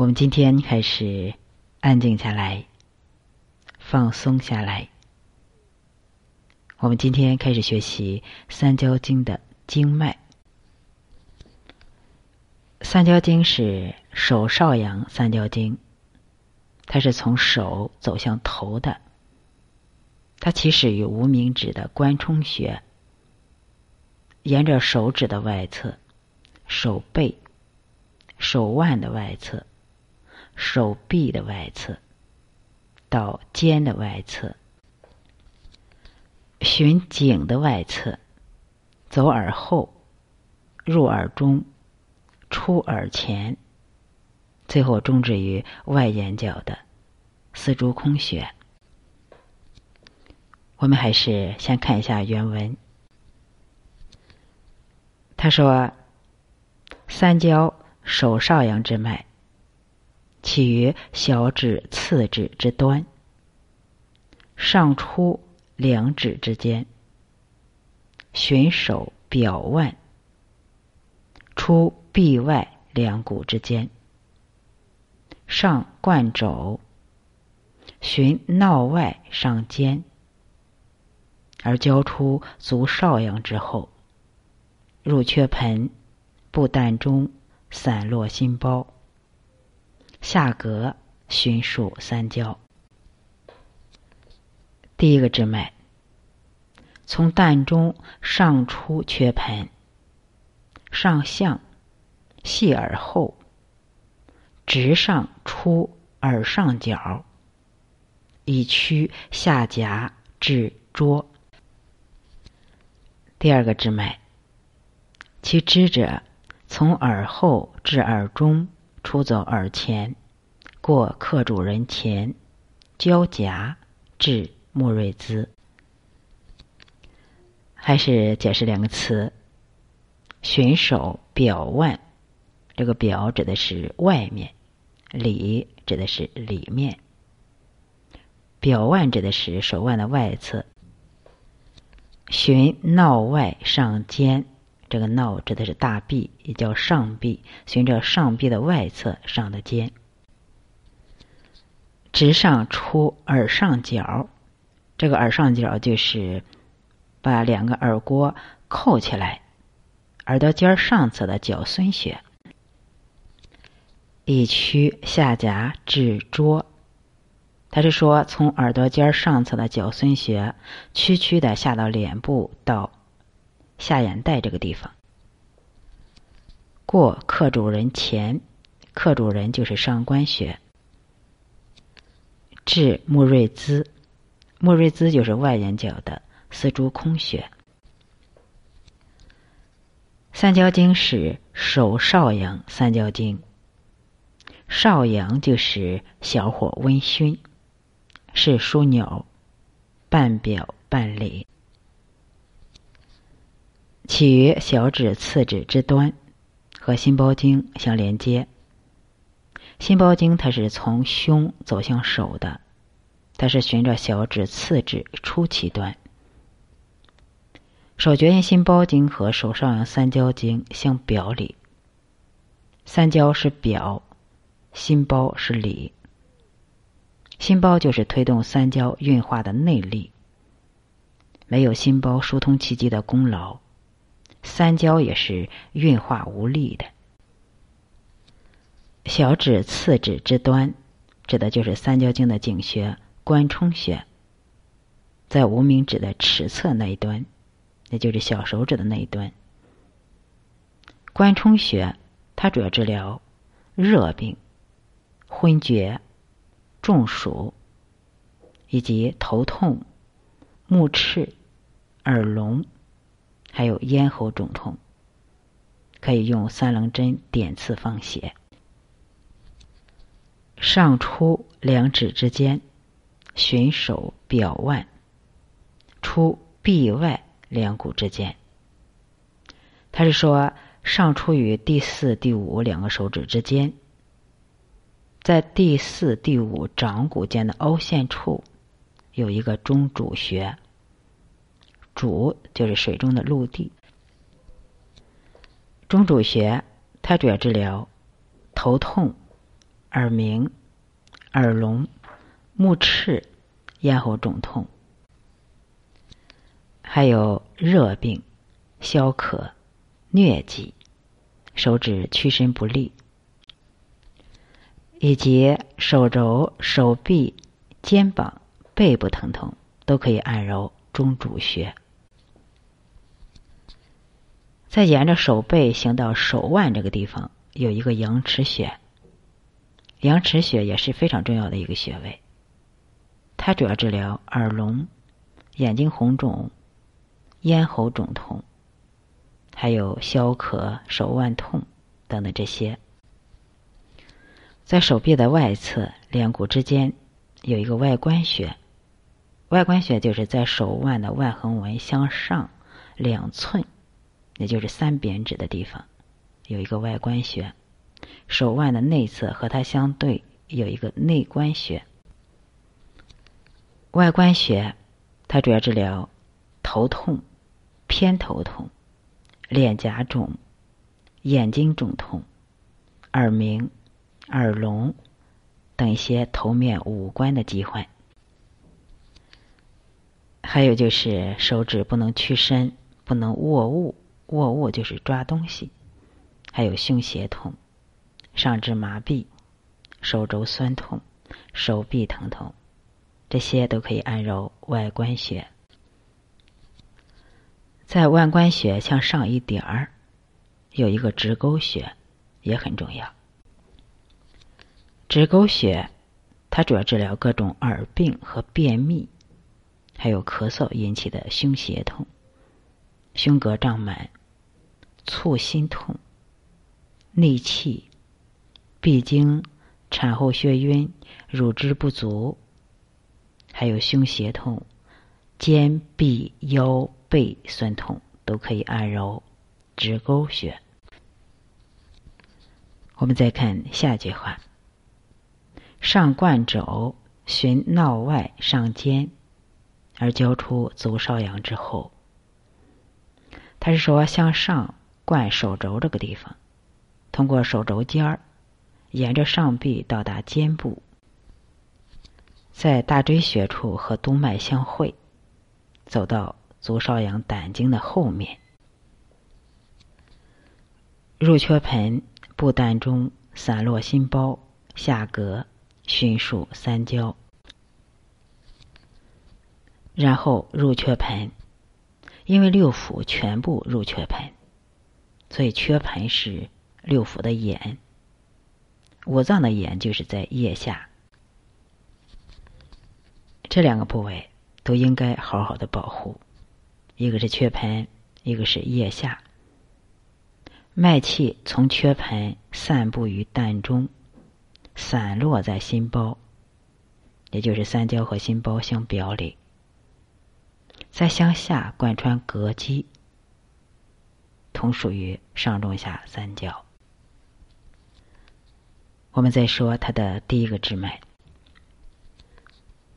我们今天开始安静下来，放松下来。我们今天开始学习三焦经的经脉。三焦经是手少阳三焦经，它是从手走向头的。它起始于无名指的关冲穴，沿着手指的外侧、手背、手腕的外侧。手臂的外侧到肩的外侧，循颈的外侧，走耳后，入耳中，出耳前，最后终止于外眼角的丝竹空穴。我们还是先看一下原文。他说：“三焦手少阳之脉。”起于小指次指之端，上出两指之间，循手表腕，出臂外两骨之间，上贯肘，循闹外上肩，而交出足少阳之后，入缺盆，布膻中，散落心包。下膈循数三焦，第一个支脉从膻中上出缺盆，上向系耳后，直上出耳上角，以屈下颊至桌。第二个支脉，其支者从耳后至耳中。出走耳前，过客主人前，交颊至木瑞兹。还是解释两个词：寻手表腕，这个表指的是外面，里指的是里面。表腕指的是手腕的外侧。寻闹外上肩。这个闹指的是大臂，也叫上臂，循着上臂的外侧上的肩，直上出耳上角。这个耳上角就是把两个耳郭扣起来，耳朵尖上侧的角孙穴，以屈下颊至桌。他是说，从耳朵尖上侧的角孙穴，屈曲的下到脸部到。下眼袋这个地方，过客主人前，客主人就是上关穴，至木瑞兹，木瑞兹就是外眼角的丝竹空穴。三焦经是手少阳三焦经，少阳就是小火温熏，是枢纽，半表半里。起于小指次指之端，和心包经相连接。心包经它是从胸走向手的，它是循着小指次指出其端。手厥阴心包经和手少阳三焦经相表里。三焦是表，心包是里。心包就是推动三焦运化的内力，没有心包疏通气机的功劳。三焦也是运化无力的。小指次指之端，指的就是三焦经的井穴关冲穴，在无名指的尺侧那一端，也就是小手指的那一端。关冲穴，它主要治疗热病、昏厥、中暑，以及头痛、目赤、耳聋。还有咽喉肿痛，可以用三棱针点刺放血。上出两指之间，循手表腕，出臂外两骨之间。他是说，上出于第四、第五两个手指之间，在第四、第五掌骨间的凹陷处，有一个中主穴。主就是水中的陆地，中主穴它主要治疗头痛、耳鸣、耳聋、目赤、咽喉肿痛，还有热病、消渴、疟疾、手指屈伸不利，以及手肘、手臂、肩膀、背部疼痛，都可以按揉。中主穴。再沿着手背行到手腕这个地方，有一个阳池穴。阳池穴也是非常重要的一个穴位，它主要治疗耳聋、眼睛红肿、咽喉肿痛，还有消渴、手腕痛等等这些。在手臂的外侧两骨之间有一个外关穴，外关穴就是在手腕的腕横纹向上两寸。也就是三扁指的地方，有一个外关穴；手腕的内侧和它相对有一个内关穴。外关穴它主要治疗头痛、偏头痛、脸颊肿、眼睛肿痛、耳鸣、耳聋等一些头面五官的疾患。还有就是手指不能屈伸，不能握物。握物就是抓东西，还有胸胁痛、上肢麻痹、手肘酸痛、手臂疼痛，这些都可以按揉外关穴。在外关穴向上一点儿，有一个直沟穴，也很重要。直沟穴它主要治疗各种耳病和便秘，还有咳嗽引起的胸胁痛、胸膈胀满。促心痛、内气、闭经、产后血晕、乳汁不足，还有胸胁痛、肩臂腰背酸痛，都可以按揉直沟穴。我们再看下句话：上贯肘，循闹外上肩，而交出足少阳之后。他是说向上。贯手肘这个地方，通过手肘尖儿，沿着上臂到达肩部，在大椎穴处和督脉相会，走到足少阳胆经的后面，入缺盆布膻中，散落心包，下膈循数三焦，然后入缺盆，因为六腑全部入缺盆。所以，缺盆是六腑的眼，五脏的眼就是在腋下，这两个部位都应该好好的保护。一个是缺盆，一个是腋下。脉气从缺盆散布于膻中，散落在心包，也就是三焦和心包相表里，再向下贯穿膈肌。同属于上中下三焦。我们再说它的第一个支脉，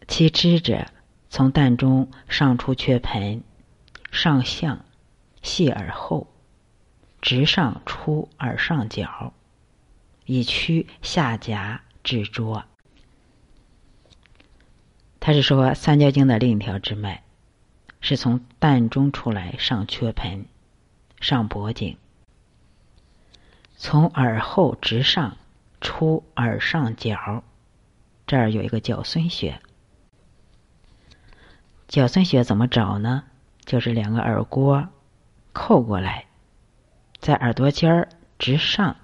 其支者从膻中上出缺盆，上向系耳后，直上出耳上角，以屈下夹至桌。他是说三焦经的另一条支脉，是从膻中出来上缺盆。上脖颈，从耳后直上，出耳上角，这儿有一个角孙穴。角孙穴怎么找呢？就是两个耳郭扣过来，在耳朵尖儿直上，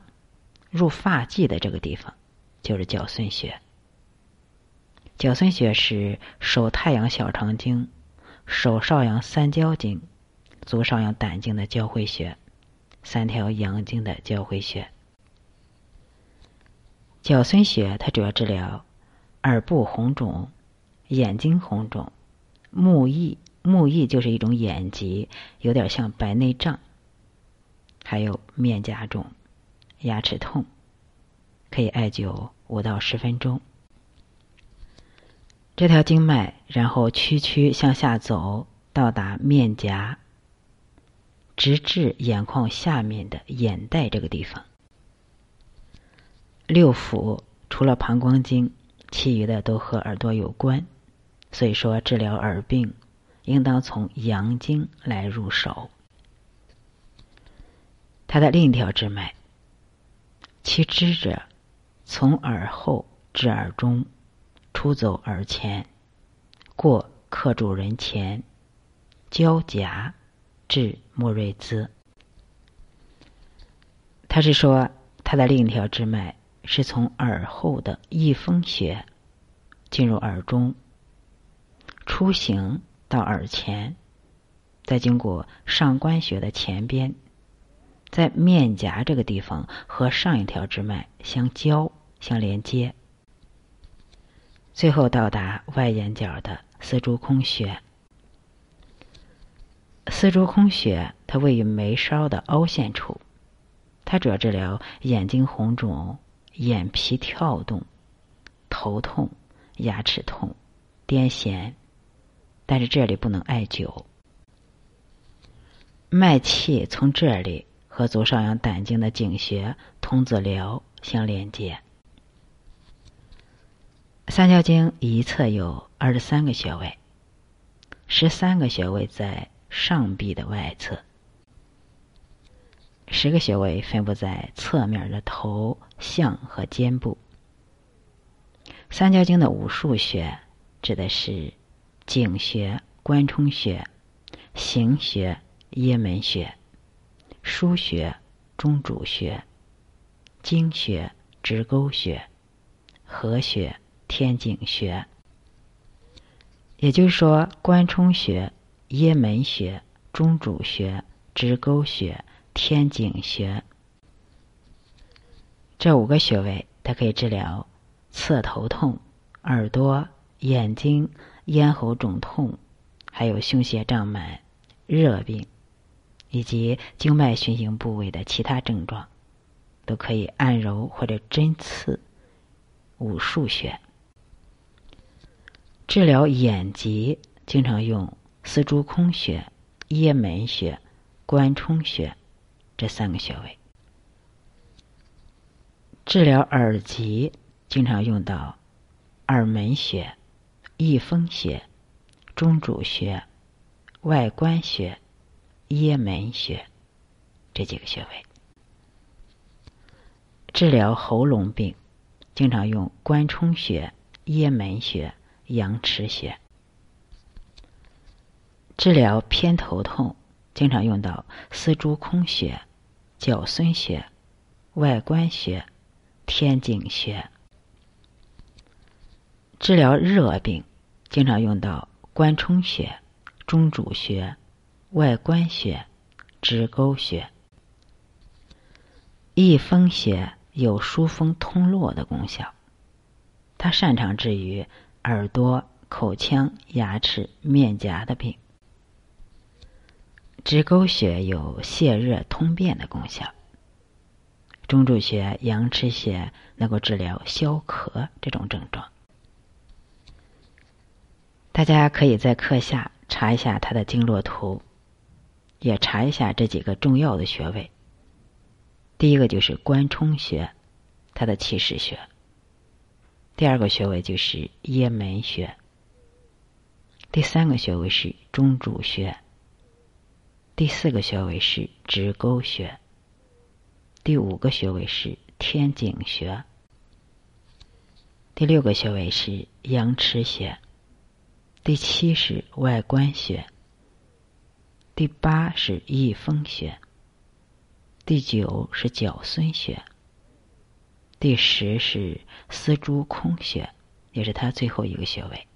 入发际的这个地方，就是角孙穴。角孙穴是手太阳小肠经、手少阳三焦经。足少阳胆经的交汇穴，三条阳经的交汇穴。角孙穴它主要治疗耳部红肿、眼睛红肿、目翳，目翳就是一种眼疾，有点像白内障，还有面颊肿、牙齿痛，可以艾灸五到十分钟。这条经脉然后曲曲向下走，到达面颊。直至眼眶下面的眼袋这个地方，六腑除了膀胱经，其余的都和耳朵有关。所以说，治疗耳病，应当从阳经来入手。它的另一条支脉，其支者从耳后至耳中，出走耳前，过客主人前，交颊至莫瑞兹。他是说，他的另一条支脉是从耳后的翳风穴进入耳中，出行到耳前，再经过上关穴的前边。在面颊这个地方和上一条支脉相交、相连接，最后到达外眼角的丝竹空穴。丝竹空穴它位于眉梢的凹陷处，它主要治疗眼睛红肿、眼皮跳动、头痛、牙齿痛、癫痫，但是这里不能艾灸。脉气从这里。和足少阳胆经的井穴童子髎相连接。三焦经一侧有二十三个穴位，十三个穴位在上臂的外侧，十个穴位分布在侧面的头、项和肩部。三焦经的五腧穴指的是井穴、关冲穴、行穴、掖门穴。腧穴、中主穴、经穴、直沟穴、合穴、天井穴，也就是说，关冲穴、掖门穴、中主穴、直沟穴、天井穴这五个穴位，它可以治疗侧头痛、耳朵、眼睛、咽喉肿痛，还有胸胁胀满、热病。以及经脉循行部位的其他症状，都可以按揉或者针刺五腧穴。治疗眼疾，经常用丝竹空穴、掖门穴、关冲穴这三个穴位。治疗耳疾，经常用到耳门穴、翳风穴、中主穴、外关穴。掖门穴这几个穴位，治疗喉咙病，经常用关冲穴、掖门穴、阳池穴；治疗偏头痛，经常用到丝竹空穴、角孙穴、外关穴、天井穴；治疗热病，经常用到关冲穴、中主穴。外关穴、直沟穴、翳风穴有疏风通络的功效，它擅长治愈耳朵、口腔、牙齿、面颊的病。直沟穴有泻热通便的功效。中主穴、阳池穴能够治疗消咳这种症状。大家可以在课下查一下它的经络图。也查一下这几个重要的穴位。第一个就是关冲穴，它的起始穴。第二个穴位就是掖门穴。第三个穴位是中主穴。第四个穴位是直沟穴。第五个穴位是天井穴。第六个穴位是阳池穴。第七是外关穴。第八是翳风穴，第九是角孙穴，第十是丝竹空穴，也是它最后一个穴位。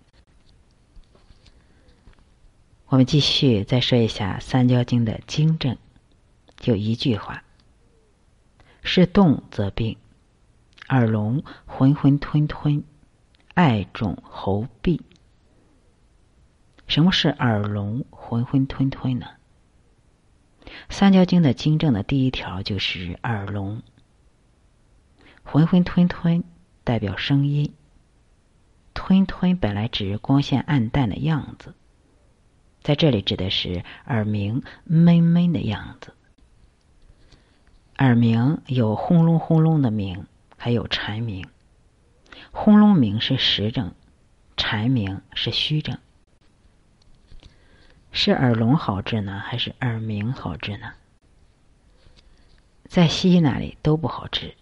我们继续再说一下三焦经的经症，就一句话：是动则病，耳聋、浑浑吞吞、爱肿喉痹。什么是耳聋、浑浑吞吞呢？三焦经的经症的第一条就是耳聋。浑浑吞吞代表声音，吞吞本来指光线暗淡的样子，在这里指的是耳鸣闷闷的样子。耳鸣有轰隆轰隆的鸣，还有蝉鸣。轰隆鸣是实症，蝉鸣是虚症。是耳聋好治呢，还是耳鸣好治呢？在西医那里都不好治，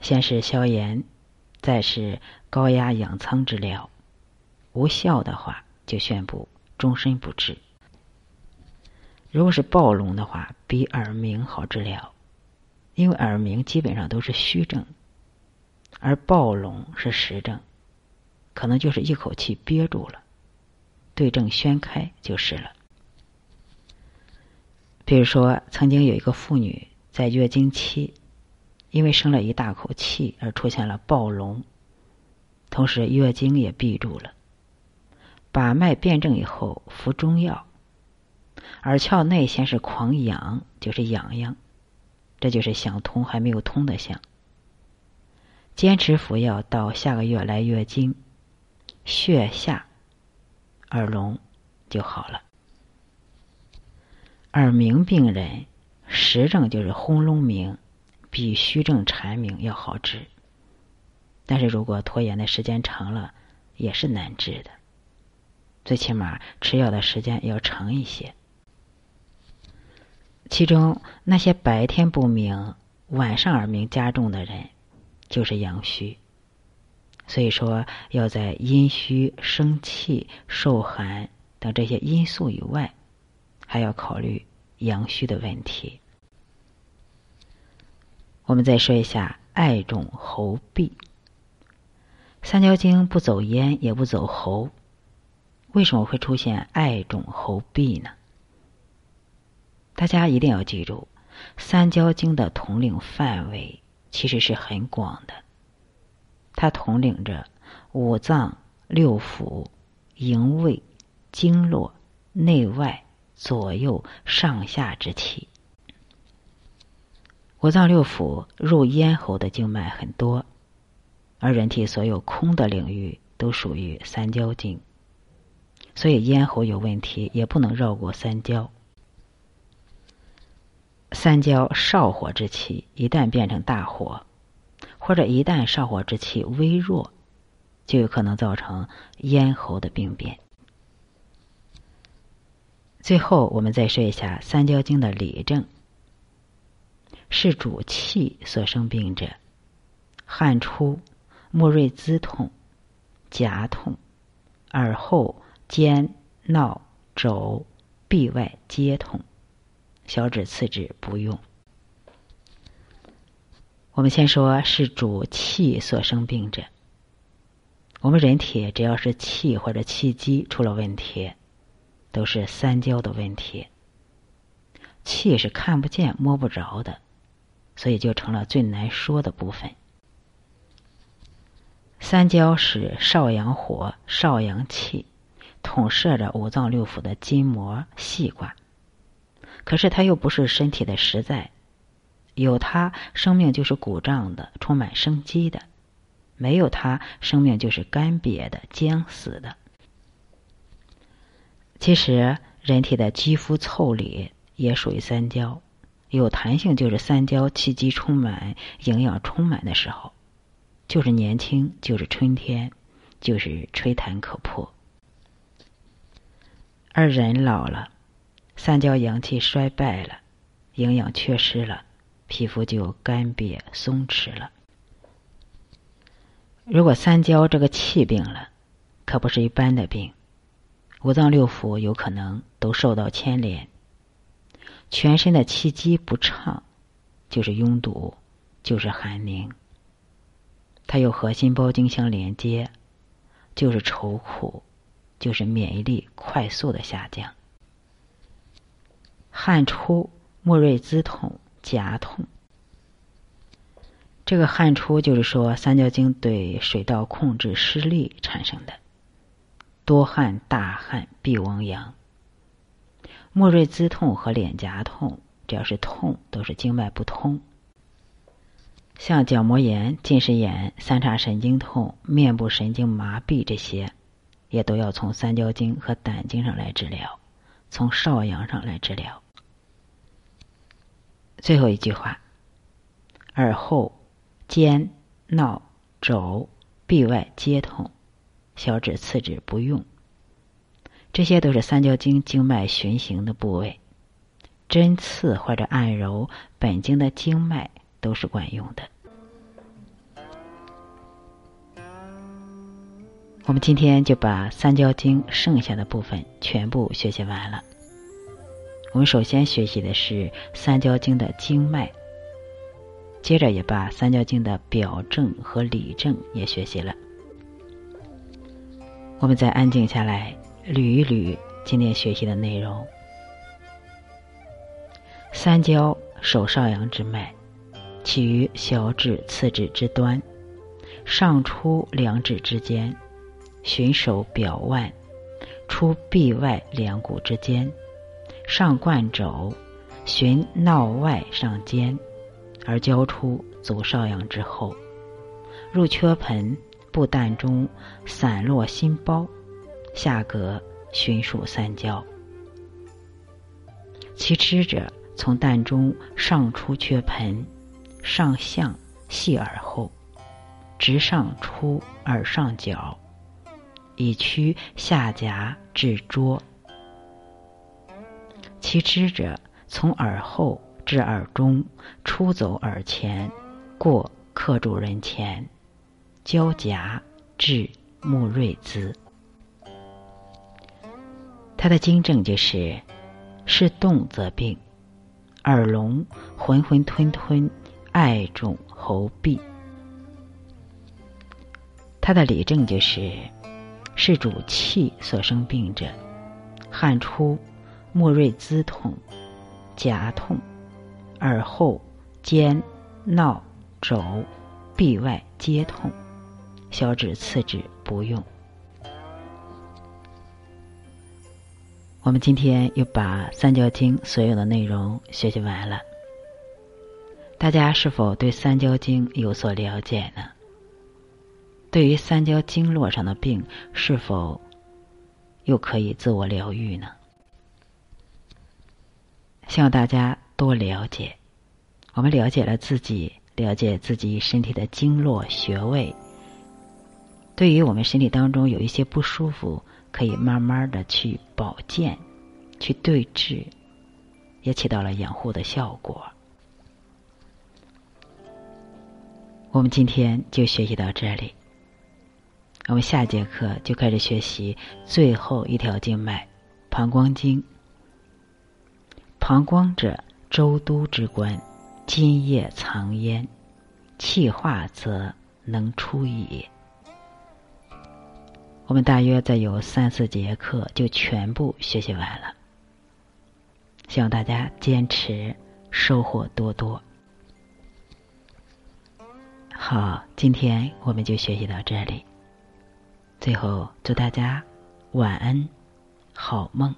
先是消炎，再是高压氧舱治疗，无效的话就宣布终身不治。如果是暴聋的话，比耳鸣好治疗，因为耳鸣基本上都是虚症，而暴聋是实症，可能就是一口气憋住了。对症宣开就是了。比如说，曾经有一个妇女在月经期，因为生了一大口气而出现了暴聋，同时月经也闭住了。把脉辨证以后，服中药，耳窍内先是狂痒，就是痒痒，这就是想通还没有通的象。坚持服药到下个月来月经，血下。耳聋就好了。耳鸣病人实症就是轰隆鸣，比虚症蝉鸣要好治。但是如果拖延的时间长了，也是难治的。最起码吃药的时间要长一些。其中那些白天不鸣、晚上耳鸣加重的人，就是阳虚。所以说，要在阴虚、生气、受寒等这些因素以外，还要考虑阳虚的问题。我们再说一下艾种喉痹。三焦经不走咽，也不走喉，为什么会出现艾种喉痹呢？大家一定要记住，三焦经的统领范围其实是很广的。它统领着五脏六腑、营卫、经络、内外、左右、上下之气。五脏六腑入咽喉的经脉很多，而人体所有空的领域都属于三焦经，所以咽喉有问题也不能绕过三焦。三焦少火之气一旦变成大火。或者一旦上火之气微弱，就有可能造成咽喉的病变。最后，我们再说一下三焦经的里症：是主气所生病者，汗出、目锐滋痛、颊痛、耳后、肩、闹、肘、臂外皆痛，小指、次指不用。我们先说是主气所生病者。我们人体只要是气或者气机出了问题，都是三焦的问题。气是看不见摸不着的，所以就成了最难说的部分。三焦是少阳火、少阳气，统摄着五脏六腑的筋膜细管，可是它又不是身体的实在。有它，生命就是鼓胀的，充满生机的；没有它，生命就是干瘪的、僵死的。其实，人体的肌肤腠理也属于三焦，有弹性就是三焦气机充满、营养充满的时候，就是年轻，就是春天，就是吹弹可破。而人老了，三焦阳气衰败了，营养缺失了。皮肤就干瘪松弛了。如果三焦这个气病了，可不是一般的病，五脏六腑有可能都受到牵连。全身的气机不畅，就是拥堵，就是寒凝。它又和心包经相连接，就是愁苦，就是免疫力快速的下降。汗出，莫瑞兹痛。夹痛，这个汗出就是说三焦经对水道控制失利产生的，多汗大汗必亡阳。目锐滋痛和脸颊痛，只要是痛都是经脉不通。像角膜炎、近视眼、三叉神经痛、面部神经麻痹这些，也都要从三焦经和胆经上来治疗，从少阳上来治疗。最后一句话：耳后、肩、脑、肘、臂外皆痛，小指次指不用。这些都是三焦经经脉循行的部位，针刺或者按揉本经的经脉都是管用的。我们今天就把三焦经剩下的部分全部学习完了。我们首先学习的是三焦经的经脉，接着也把三焦经的表证和里证也学习了。我们再安静下来，捋一捋今天学习的内容。三焦手少阳之脉，起于小指、次指之端，上出两指之间。循手表腕，出臂外两骨之间，上贯肘，循闹外上肩，而交出足少阳之后，入缺盆，布膻中，散落心包，下膈循属三焦。其支者从膻中上出缺盆，上向系耳后，直上出耳上角。以屈下颊至桌，其支者从耳后至耳中，出走耳前，过客主人前，交颊至目锐兹。他的经证就是：是动则病，耳聋，浑浑吞吞，爱肿喉痹。他的理证就是。是主气所生病者，汗出，目锐滋痛，颊痛，耳后、肩、闹、肘、臂外皆痛，小指、次指不用。我们今天又把三焦经所有的内容学习完了，大家是否对三焦经有所了解呢？对于三焦经络上的病，是否又可以自我疗愈呢？希望大家多了解。我们了解了自己，了解自己身体的经络穴位。对于我们身体当中有一些不舒服，可以慢慢的去保健，去对治，也起到了养护的效果。我们今天就学习到这里。我们下节课就开始学习最后一条经脉——膀胱经。膀胱者，周都之官，津液藏焉，气化则能出矣。我们大约再有三四节课就全部学习完了，希望大家坚持，收获多多。好，今天我们就学习到这里。最后，祝大家晚安，好梦。